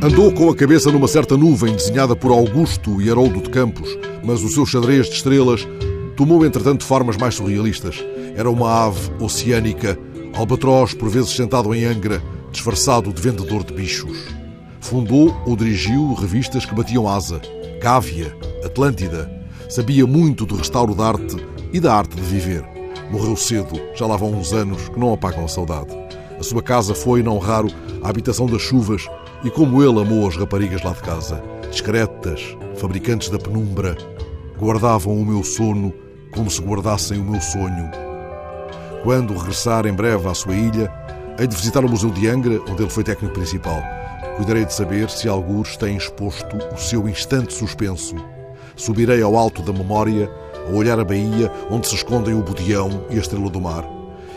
Andou com a cabeça numa certa nuvem desenhada por Augusto e Haroldo de Campos, mas o seu xadrez de estrelas tomou entretanto formas mais surrealistas. Era uma ave oceânica, albatroz por vezes sentado em Angra, disfarçado de vendedor de bichos. Fundou ou dirigiu revistas que batiam asa. Gávea, Atlântida. Sabia muito do restauro da arte e da arte de viver. Morreu cedo, já lá vão uns anos que não apagam a saudade. A sua casa foi, não raro, a habitação das chuvas e como ele amou as raparigas lá de casa. Discretas, fabricantes da penumbra, guardavam o meu sono como se guardassem o meu sonho. Quando regressar em breve à sua ilha, hei de visitar o Museu de Angra, onde ele foi técnico principal. Cuidarei de saber se alguns têm exposto o seu instante suspenso. Subirei ao alto da memória a olhar a baía onde se escondem o Budião e a Estrela do Mar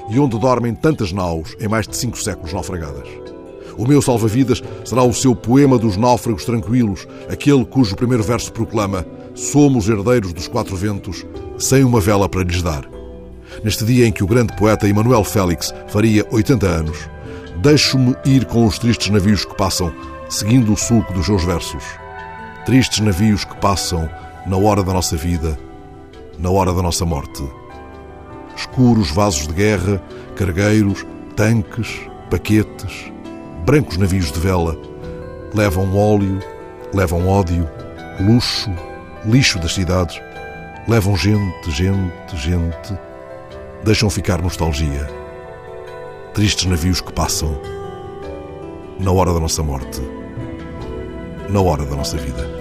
e onde dormem tantas naus em mais de cinco séculos naufragadas. O meu salva-vidas será o seu poema dos náufragos tranquilos, aquele cujo primeiro verso proclama: Somos herdeiros dos quatro ventos, sem uma vela para lhes dar. Neste dia em que o grande poeta Emanuel Félix faria 80 anos, deixo-me ir com os tristes navios que passam, seguindo o sulco dos seus versos. Tristes navios que passam na hora da nossa vida, na hora da nossa morte. Escuros vasos de guerra, cargueiros, tanques, paquetes, brancos navios de vela, levam óleo, levam ódio, luxo, lixo das cidades, levam gente, gente, gente, deixam ficar nostalgia. Tristes navios que passam na hora da nossa morte, na hora da nossa vida.